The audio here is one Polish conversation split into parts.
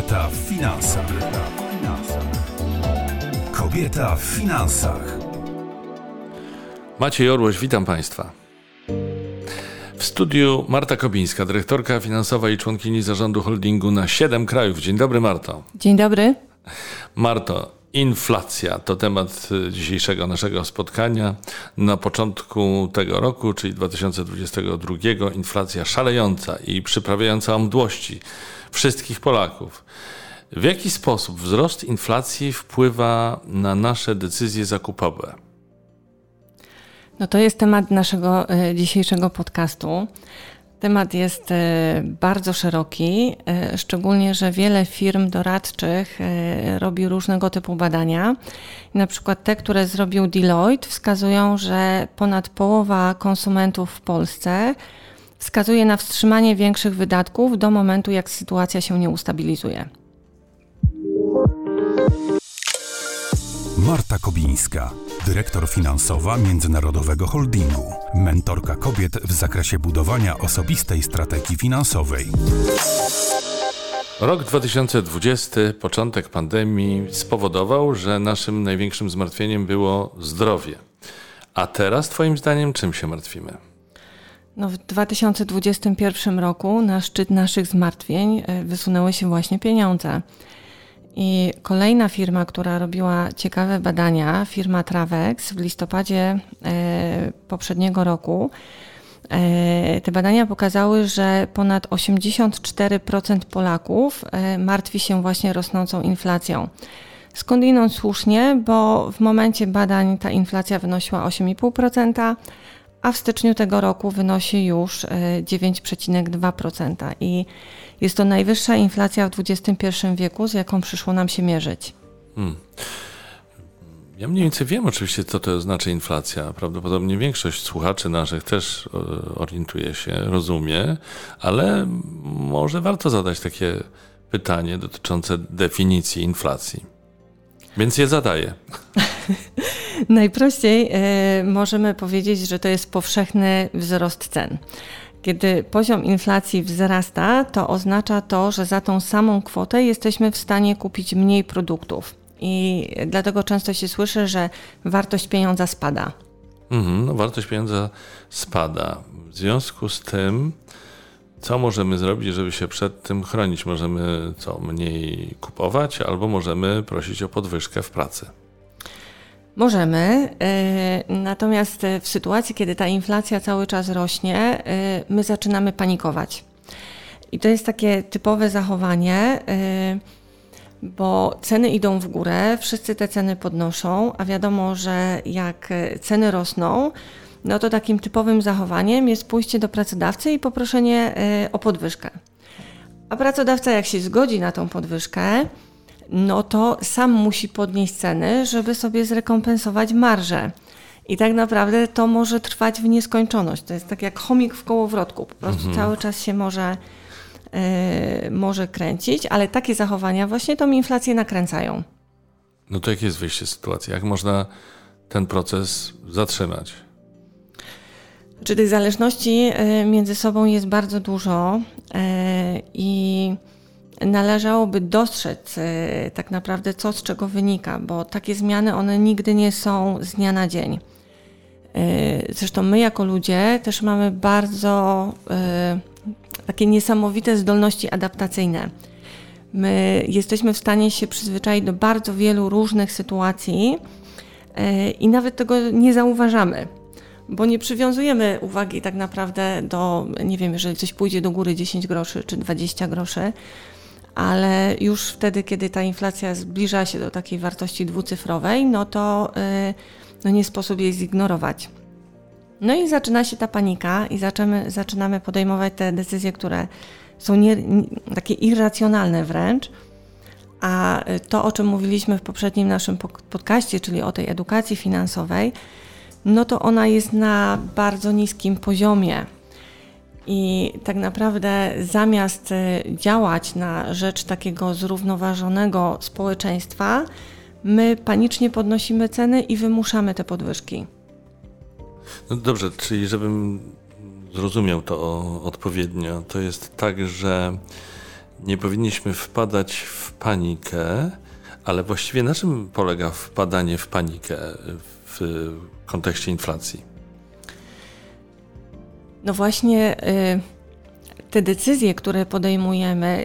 Kobieta w finansach. Kobieta w finansach. Maciej Orłoś, witam Państwa. W studiu Marta Kobińska, dyrektorka finansowa i członkini zarządu holdingu na 7 krajów. Dzień dobry, Marto. Dzień dobry. Marto, inflacja to temat y, dzisiejszego naszego spotkania. Na początku tego roku, czyli 2022, inflacja szalejąca i przyprawiająca o mdłości wszystkich Polaków. W jaki sposób wzrost inflacji wpływa na nasze decyzje zakupowe? No to jest temat naszego e, dzisiejszego podcastu. Temat jest e, bardzo szeroki, e, szczególnie, że wiele firm doradczych robi różnego typu badania. Na przykład te, które zrobił Deloitte, wskazują, że ponad połowa konsumentów w Polsce wskazuje na wstrzymanie większych wydatków do momentu, jak sytuacja się nie ustabilizuje. Marta Kobińska, dyrektor finansowa Międzynarodowego Holdingu, mentorka kobiet w zakresie budowania osobistej strategii finansowej. Rok 2020, początek pandemii, spowodował, że naszym największym zmartwieniem było zdrowie. A teraz, Twoim zdaniem, czym się martwimy? No, w 2021 roku na szczyt naszych zmartwień e, wysunęły się właśnie pieniądze. I kolejna firma, która robiła ciekawe badania, firma Travex, w listopadzie e, poprzedniego roku, e, te badania pokazały, że ponad 84% Polaków martwi się właśnie rosnącą inflacją. Skądinąd słusznie, bo w momencie badań ta inflacja wynosiła 8,5%, a w styczniu tego roku wynosi już 9,2%. I jest to najwyższa inflacja w XXI wieku, z jaką przyszło nam się mierzyć. Hmm. Ja mniej więcej wiem oczywiście, co to znaczy inflacja. Prawdopodobnie większość słuchaczy naszych też e, orientuje się, rozumie, ale może warto zadać takie pytanie dotyczące definicji inflacji. Więc je zadaję. Najprościej y, możemy powiedzieć, że to jest powszechny wzrost cen. Kiedy poziom inflacji wzrasta, to oznacza to, że za tą samą kwotę jesteśmy w stanie kupić mniej produktów. I dlatego często się słyszy, że wartość pieniądza spada. Mhm, no wartość pieniądza spada. W związku z tym, co możemy zrobić, żeby się przed tym chronić? Możemy co mniej kupować, albo możemy prosić o podwyżkę w pracy. Możemy, e, natomiast w sytuacji, kiedy ta inflacja cały czas rośnie, e, my zaczynamy panikować. I to jest takie typowe zachowanie, e, bo ceny idą w górę, wszyscy te ceny podnoszą, a wiadomo, że jak ceny rosną, no to takim typowym zachowaniem jest pójście do pracodawcy i poproszenie o podwyżkę. A pracodawca, jak się zgodzi na tą podwyżkę, no to sam musi podnieść ceny, żeby sobie zrekompensować marżę. I tak naprawdę to może trwać w nieskończoność. To jest tak jak chomik w kołowrotku. Po prostu mhm. cały czas się może, yy, może kręcić, ale takie zachowania właśnie tą inflację nakręcają. No to jakie jest wyjście z sytuacji? Jak można ten proces zatrzymać? Czy tych zależności e, między sobą jest bardzo dużo yy, i należałoby dostrzec e, tak naprawdę co z czego wynika, bo takie zmiany one nigdy nie są z dnia na dzień. E, zresztą my jako ludzie też mamy bardzo e, takie niesamowite zdolności adaptacyjne. My jesteśmy w stanie się przyzwyczaić do bardzo wielu różnych sytuacji i nawet tego nie zauważamy, bo nie przywiązujemy uwagi tak naprawdę do, nie wiem, jeżeli coś pójdzie do góry 10 groszy czy 20 groszy, ale już wtedy, kiedy ta inflacja zbliża się do takiej wartości dwucyfrowej, no to y, no nie sposób jej zignorować. No i zaczyna się ta panika i zaczynamy, zaczynamy podejmować te decyzje, które są nie, takie irracjonalne wręcz. A to, o czym mówiliśmy w poprzednim naszym podcaście, czyli o tej edukacji finansowej, no to ona jest na bardzo niskim poziomie. I tak naprawdę zamiast e, działać na rzecz takiego zrównoważonego społeczeństwa, my panicznie podnosimy ceny i wymuszamy te podwyżki. No dobrze, czyli żebym zrozumiał to odpowiednio, to jest tak, że nie powinniśmy wpadać w panikę, ale właściwie na czym polega wpadanie w panikę w kontekście inflacji? No właśnie y, te decyzje, które podejmujemy,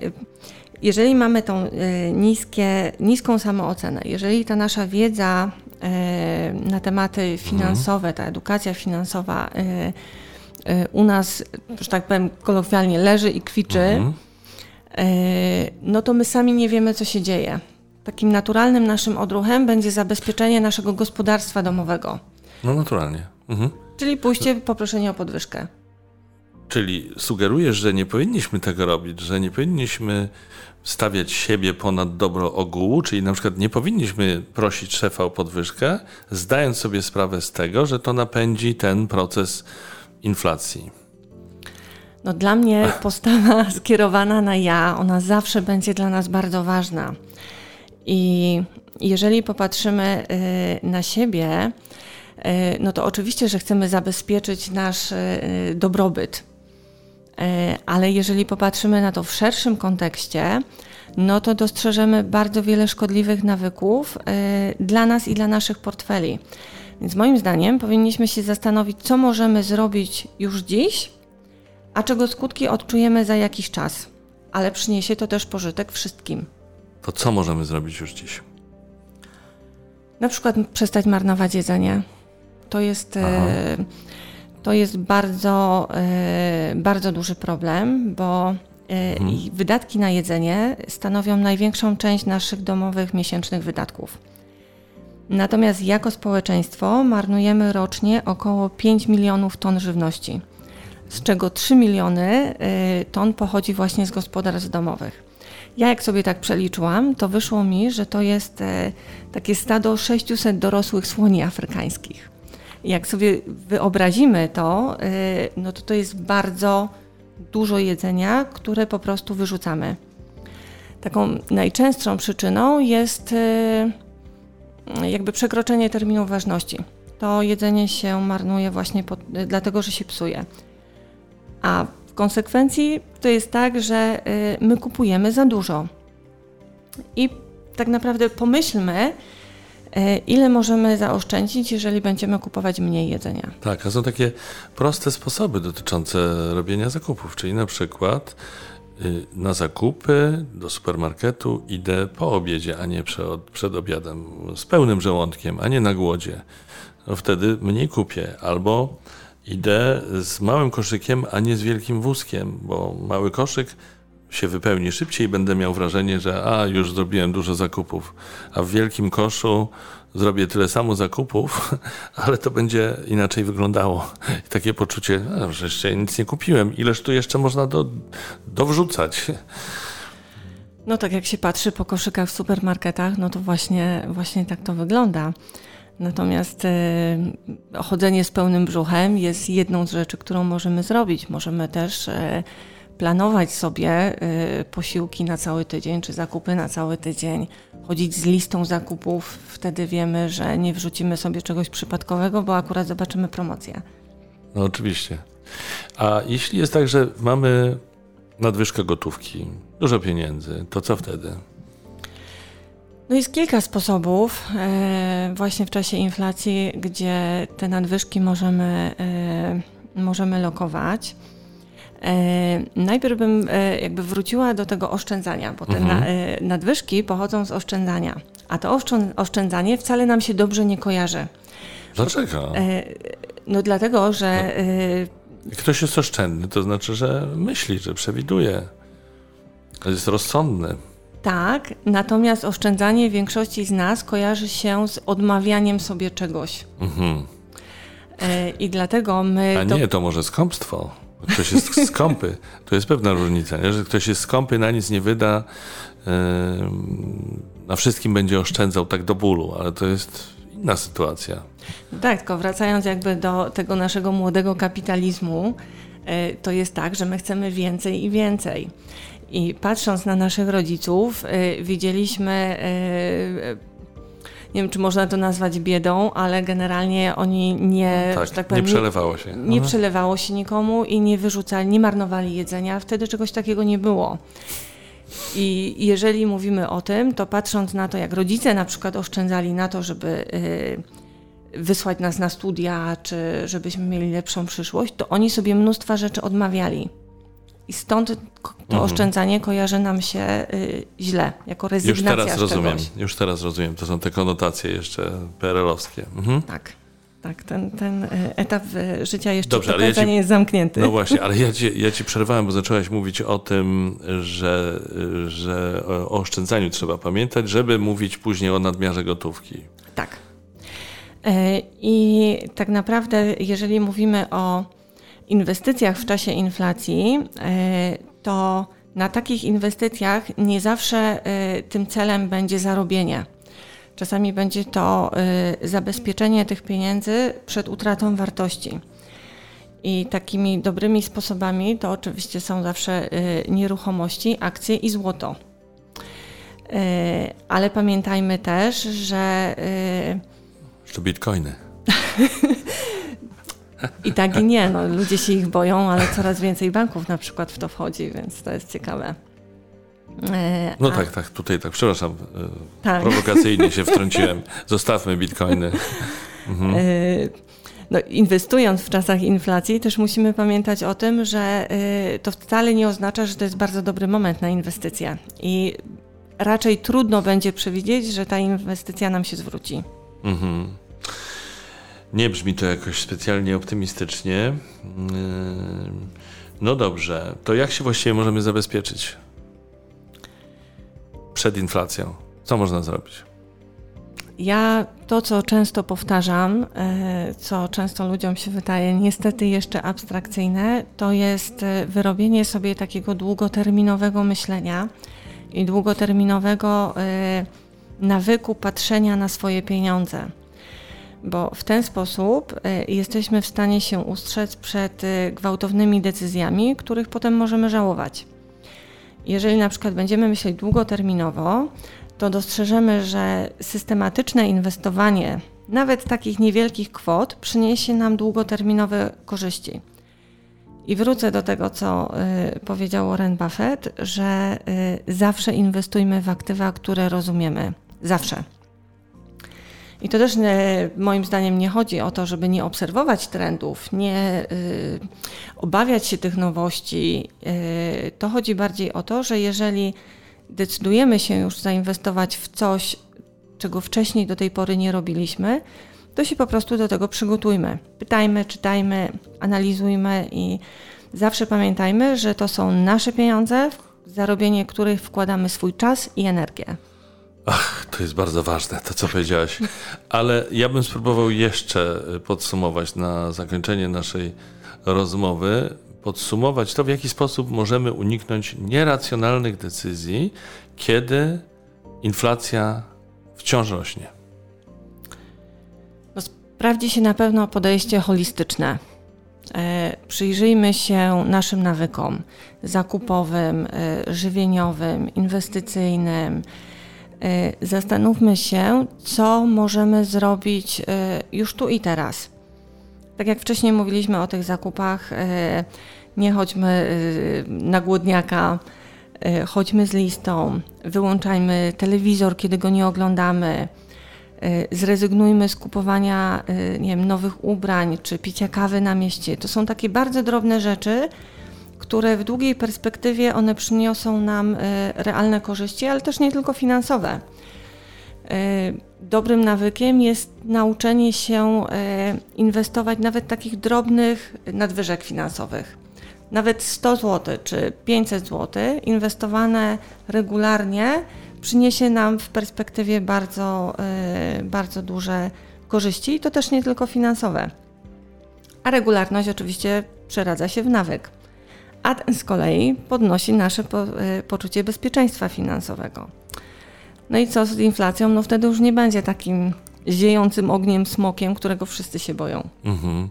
jeżeli mamy tą y, niskie, niską samoocenę, jeżeli ta nasza wiedza y, na tematy finansowe, ta edukacja finansowa u nas, że tak powiem kolokwialnie, leży i kwiczy, mhm. no to my sami nie wiemy, co się dzieje. Takim naturalnym naszym odruchem będzie zabezpieczenie naszego gospodarstwa domowego. No naturalnie. Mhm. Czyli pójście, poproszenie o podwyżkę. Czyli sugerujesz, że nie powinniśmy tego robić, że nie powinniśmy stawiać siebie ponad dobro ogółu, czyli na przykład nie powinniśmy prosić szefa o podwyżkę, zdając sobie sprawę z tego, że to napędzi ten proces inflacji. No dla mnie postawa skierowana na ja, ona zawsze będzie dla nas bardzo ważna. I jeżeli popatrzymy y, na siebie, y, no to oczywiście, że chcemy zabezpieczyć nasz y, dobrobyt ale jeżeli popatrzymy na to w szerszym kontekście, no to dostrzeżemy bardzo wiele szkodliwych nawyków e, dla nas i dla naszych portfeli. Więc moim zdaniem powinniśmy się zastanowić, co możemy zrobić już dziś, a czego skutki odczujemy za jakiś czas. Ale przyniesie to też pożytek wszystkim. To co możemy zrobić już dziś? Na przykład przestać marnować jedzenie. To jest. E, to jest bardzo, e, bardzo duży problem, bo e, mhm. wydatki na jedzenie stanowią największą część naszych domowych miesięcznych wydatków. Natomiast jako społeczeństwo marnujemy rocznie około 5 milionów ton żywności, z czego 3 miliony e, ton pochodzi właśnie z gospodarstw domowych. Ja jak sobie tak przeliczyłam, to wyszło mi, że to jest takie stado 600 dorosłych słoni afrykańskich. Jak sobie wyobrazimy to, y, no to to jest bardzo dużo jedzenia, które po prostu wyrzucamy. Taką najczęstszą przyczyną jest y, jakby przekroczenie terminu ważności. To jedzenie się marnuje właśnie pod, dlatego, że się psuje. A w konsekwencji to jest tak, że y, my kupujemy za dużo. I tak naprawdę pomyślmy, ile możemy zaoszczędzić, jeżeli będziemy kupować mniej jedzenia. Tak, a są takie proste sposoby dotyczące robienia zakupów, czyli na przykład y, na zakupy do supermarketu idę po obiedzie, a nie przed, przed obiadem, z pełnym żołądkiem, a nie na głodzie. No wtedy mniej kupię. Albo idę z małym koszykiem, a nie z wielkim wózkiem, bo mały koszyk się wypełni szybciej, będę miał wrażenie, że a już zrobiłem dużo zakupów, a w wielkim koszu zrobię tyle samo zakupów, ale to będzie inaczej wyglądało. I takie poczucie, że jeszcze nic nie kupiłem, ileż tu jeszcze można do, dowrzucać. No tak jak się patrzy po koszykach w supermarketach, no to właśnie, właśnie tak to wygląda. Natomiast e, chodzenie z pełnym brzuchem jest jedną z rzeczy, którą możemy zrobić. Możemy też e, planować sobie y, posiłki na cały tydzień, czy zakupy na cały tydzień, chodzić z listą zakupów, wtedy wiemy, że nie wrzucimy sobie czegoś przypadkowego, bo akurat zobaczymy promocję. No oczywiście. A jeśli jest tak, że mamy nadwyżkę gotówki, dużo pieniędzy, to co wtedy? No jest kilka sposobów e, właśnie w czasie inflacji, gdzie te nadwyżki możemy, e, możemy lokować. E, najpierw bym e, jakby wróciła do tego oszczędzania, bo te mhm. E, nadwyżki pochodzą z oszczędzania, a to oszczędzanie wcale nam się dobrze nie kojarzy. Dlaczego? No dlatego, że... No. Ktoś jest oszczędny, to znaczy, że myśli, że przewiduje. Jest rozsądny. Tak, natomiast oszczędzanie większości z nas kojarzy się z odmawianiem sobie czegoś. Mhm. I dlatego my. A nie, to może skąpstwo. Ktoś jest skąpy. To jest pewna różnica, nie? że ktoś jest skąpy, na nic nie wyda, na wszystkim będzie oszczędzał tak do bólu, ale to jest inna sytuacja. Tak, tylko wracając jakby do tego naszego młodego kapitalizmu, yy, to jest tak, że my chcemy więcej i więcej. I patrząc na naszych rodziców, yy, widzieliśmy nie wiem, czy można to nazwać biedą, ale generalnie oni nie, tak, tak powiem, nie przelewało się. Nie, nie przelewało się nikomu i nie wyrzucali, nie marnowali jedzenia. Wtedy czegoś takiego nie było. I jeżeli mówimy o tym, to patrząc na to, jak rodzice na przykład oszczędzali na to, żeby y, wysłać nas na studia, czy żebyśmy mieli lepszą przyszłość, to oni sobie mnóstwa rzeczy odmawiali. I stąd to mhm. oszczędzanie kojarzy nam się y, źle, jako rezygnacja Już teraz rozumiem, już teraz rozumiem. To są te konotacje jeszcze PRL-owskie. Mhm. Tak. Tak, ten, ten y, etap y, życia jeszcze Dobrze, ja ci, nie jest zamknięty. No właśnie, ale ja ci, ja ci przerwałem, bo zaczęłaś mówić o tym, że, że o oszczędzaniu trzeba pamiętać, żeby mówić później o nadmiarze gotówki. Tak. I tak naprawdę, jeżeli mówimy o inwestycjach w czasie inflacji, e, to na takich inwestycjach nie zawsze e, tym celem będzie zarobienie. Czasami będzie to e, zabezpieczenie tych pieniędzy przed utratą wartości. I takimi dobrymi sposobami to oczywiście są zawsze nieruchomości, akcje i złoto. Ale pamiętajmy też, że. Że bitcoiny. I tak i nie. No, ludzie się ich boją, ale coraz więcej banków na przykład w to wchodzi, więc to jest ciekawe. E, no a... tak, tak, tutaj tak, przepraszam, e, tak. prowokacyjnie się wtrąciłem. Zostawmy bitcoiny. Mhm. E, no, inwestując w czasach inflacji, też musimy pamiętać o tym, że to wcale nie oznacza, że to jest bardzo dobry moment na inwestycje. I raczej trudno będzie przewidzieć, że ta inwestycja nam się zwróci. Mhm. Nie brzmi to jakoś specjalnie optymistycznie. Yy, no dobrze, to jak się właściwie możemy zabezpieczyć przed inflacją? Co można zrobić? Ja to, co często powtarzam, yy, co często ludziom się wydaje niestety jeszcze abstrakcyjne, to jest yy, wyrobienie sobie takiego długoterminowego myślenia i długoterminowego nawyku patrzenia na swoje pieniądze bo w ten sposób y, jesteśmy w stanie się ustrzec przed y, gwałtownymi decyzjami, których potem możemy żałować. Jeżeli na przykład będziemy myśleć długoterminowo, to dostrzeżemy, że systematyczne inwestowanie nawet takich niewielkich kwot przyniesie nam długoterminowe korzyści. I wrócę do tego, co y, powiedział Warren Buffett, że y, zawsze inwestujmy w aktywa, które rozumiemy. Zawsze. I to też nie, moim zdaniem nie chodzi o to, żeby nie obserwować trendów, nie y, obawiać się tych nowości. Y, to chodzi bardziej o to, że jeżeli decydujemy się już zainwestować w coś, czego wcześniej do tej pory nie robiliśmy, to się po prostu do tego przygotujmy. Pytajmy, czytajmy, analizujmy i zawsze pamiętajmy, że to są nasze pieniądze, w zarobienie których wkładamy swój czas i energię. Ach, to jest bardzo ważne, to co powiedziałaś. Ale ja bym spróbował jeszcze podsumować na zakończenie naszej rozmowy, podsumować to, w jaki sposób możemy uniknąć nieracjonalnych decyzji, kiedy inflacja wciąż rośnie. No, sprawdzi się na pewno podejście holistyczne. E, przyjrzyjmy się naszym nawykom zakupowym, e, żywieniowym, inwestycyjnym zastanówmy się, co możemy zrobić e, już tu i teraz. Tak jak wcześniej mówiliśmy o tych zakupach, e, nie chodźmy na głodniaka, chodźmy z listą, wyłączajmy telewizor, kiedy go nie oglądamy, zrezygnujmy z kupowania nie wiem, nowych ubrań czy picia kawy na mieście. To są takie bardzo drobne rzeczy, które w długiej perspektywie one przyniosą nam e, realne korzyści, ale też nie tylko finansowe. E, dobrym nawykiem jest nauczenie się e, inwestować nawet takich drobnych nadwyżek finansowych. Nawet 100 zł czy 500 zł inwestowane regularnie przyniesie nam w perspektywie bardzo, bardzo duże korzyści i to też nie tylko finansowe. A regularność oczywiście przeradza się w nawyk a ten z kolei podnosi nasze po, y, poczucie bezpieczeństwa finansowego. No i co z inflacją? No wtedy już nie będzie takim ziejącym ogniem smokiem, którego wszyscy się boją. Mhm.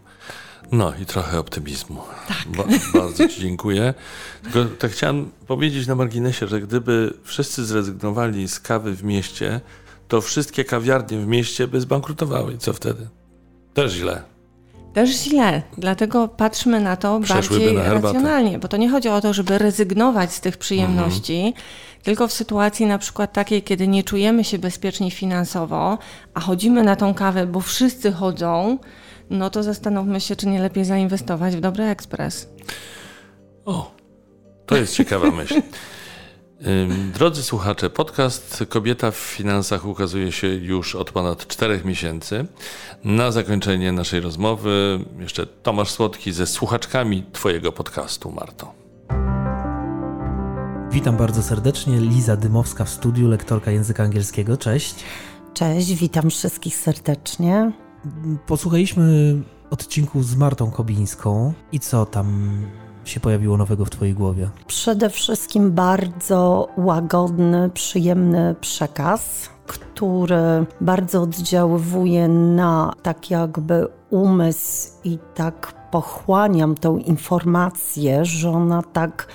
No i trochę optymizmu. Tak. Ba bardzo Ci dziękuję. Tylko tak chciałem powiedzieć na marginesie, że gdyby wszyscy zrezygnowali z kawy w mieście, to wszystkie kawiarnie w mieście by zbankrutowały. Co wtedy? Też źle. Też źle. Dlatego patrzmy na to bardziej na racjonalnie, bo to nie chodzi o to, żeby rezygnować z tych przyjemności, mhm. tylko w sytuacji na przykład takiej, kiedy nie czujemy się bezpiecznie finansowo, a chodzimy na tą kawę, bo wszyscy chodzą, no to zastanówmy się, czy nie lepiej zainwestować w dobry ekspres. O, to jest ciekawa myśl. Drodzy słuchacze, podcast Kobieta w finansach ukazuje się już od ponad czterech miesięcy. Na zakończenie naszej rozmowy jeszcze Tomasz Słodki ze słuchaczkami Twojego podcastu, Marto. Witam bardzo serdecznie. Liza Dymowska w studiu, lektorka języka angielskiego. Cześć. Cześć, witam wszystkich serdecznie. Posłuchaliśmy odcinku z Martą Kobińską i co tam się pojawiło nowego w Twojej głowie? Przede wszystkim bardzo łagodny, przyjemny przekaz, który bardzo oddziaływuje na tak jakby umysł i tak pochłaniam tą informację, że ona tak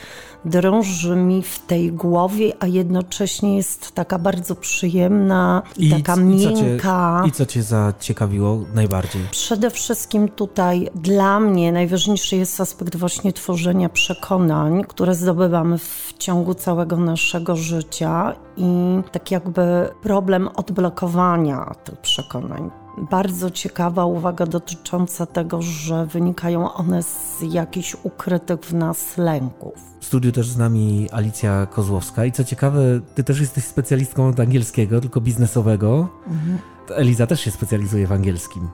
drąży mi w tej głowie, a jednocześnie jest taka bardzo przyjemna, I, taka i miękka. Co cię, I co Cię zaciekawiło najbardziej? Przede wszystkim tutaj dla mnie najważniejszy jest aspekt właśnie tworzenia przekonań, które zdobywamy w ciągu całego naszego życia i tak jakby problem odblokowania tych przekonań bardzo ciekawa uwaga dotycząca tego, że wynikają one z jakichś ukrytych w nas lęków. W studiu też z nami Alicja Kozłowska i co ciekawe, ty też jesteś specjalistką od angielskiego, tylko biznesowego. Mhm. Eliza też się specjalizuje w angielskim.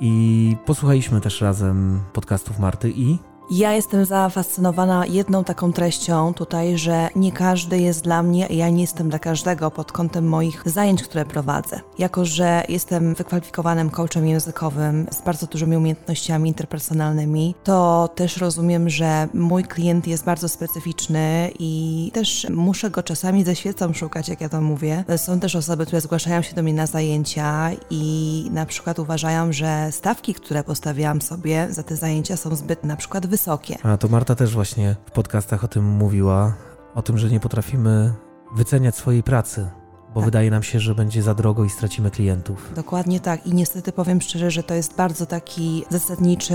I posłuchaliśmy też razem podcastów Marty i ja jestem zafascynowana jedną taką treścią tutaj, że nie każdy jest dla mnie, ja nie jestem dla każdego pod kątem moich zajęć, które prowadzę. Jako, że jestem wykwalifikowanym coachem językowym z bardzo dużymi umiejętnościami interpersonalnymi, to też rozumiem, że mój klient jest bardzo specyficzny i też muszę go czasami ze świecą szukać, jak ja to mówię. Są też osoby, które zgłaszają się do mnie na zajęcia i na przykład uważają, że stawki, które postawiłam sobie za te zajęcia są zbyt na przykład wysokie. A to Marta też właśnie w podcastach o tym mówiła, o tym, że nie potrafimy wyceniać swojej pracy, bo tak. wydaje nam się, że będzie za drogo i stracimy klientów. Dokładnie tak i niestety powiem szczerze, że to jest bardzo taki zasadniczy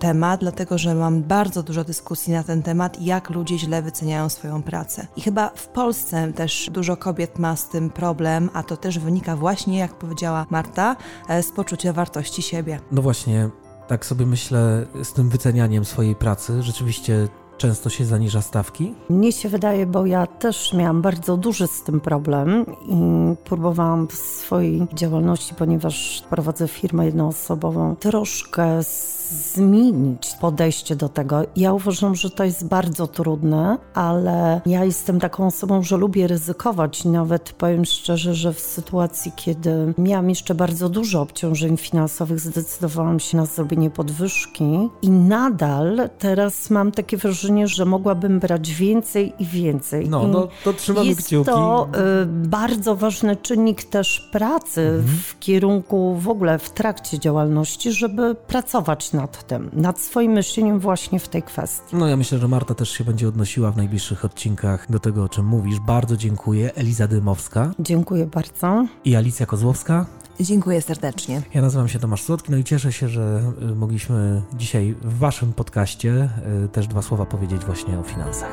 temat, dlatego że mam bardzo dużo dyskusji na ten temat, jak ludzie źle wyceniają swoją pracę. I chyba w Polsce też dużo kobiet ma z tym problem, a to też wynika właśnie, jak powiedziała Marta, e, z poczucia wartości siebie. No właśnie, tak sobie myślę z tym wycenianiem swojej pracy. Rzeczywiście często się zaniża stawki? Mnie się wydaje, bo ja też miałam bardzo duży z tym problem i próbowałam w swojej działalności, ponieważ prowadzę firmę jednoosobową, troszkę zmienić podejście do tego. Ja uważam, że to jest bardzo trudne, ale ja jestem taką osobą, że lubię ryzykować. Nawet powiem szczerze, że w sytuacji, kiedy miałam jeszcze bardzo dużo obciążeń finansowych, zdecydowałam się na zrobienie podwyżki i nadal teraz mam takie wrażenie, że mogłabym brać więcej i więcej. No, no to trzymamy jest kciuki. Jest to y, bardzo ważny czynnik też pracy mhm. w kierunku w ogóle w trakcie działalności, żeby pracować nad tym, nad swoim myśleniem właśnie w tej kwestii. No ja myślę, że Marta też się będzie odnosiła w najbliższych odcinkach do tego, o czym mówisz. Bardzo dziękuję. Eliza Dymowska. Dziękuję bardzo. I Alicja Kozłowska. Dziękuję serdecznie. Ja nazywam się Tomasz Słodki, no i cieszę się, że y, mogliśmy dzisiaj w Waszym podcaście y, też dwa słowa powiedzieć właśnie o finansach.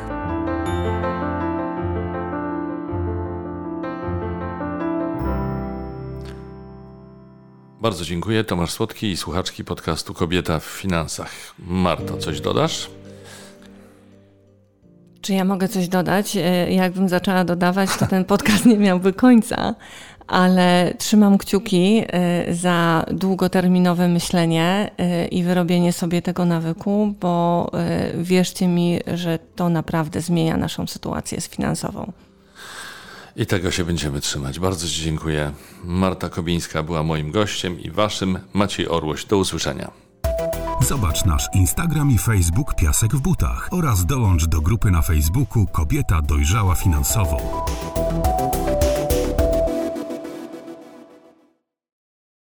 Bardzo dziękuję. Tomasz Słodki i słuchaczki podcastu Kobieta w Finansach. Marto, coś dodasz? Czy ja mogę coś dodać? E, jakbym zaczęła dodawać, to ten podcast nie miałby końca, ale trzymam kciuki e, za długoterminowe myślenie e, i wyrobienie sobie tego nawyku, bo wierzcie mi, że to naprawdę zmienia naszą sytuację finansową. I tego się będziemy trzymać. Bardzo Ci dziękuję. Marta Kobińska była moim gościem i Waszym. Maciej Orłoś. Do usłyszenia. Zobacz nasz Instagram i Facebook Piasek w Butach oraz dołącz do grupy na Facebooku Kobieta Dojrzała Finansowo.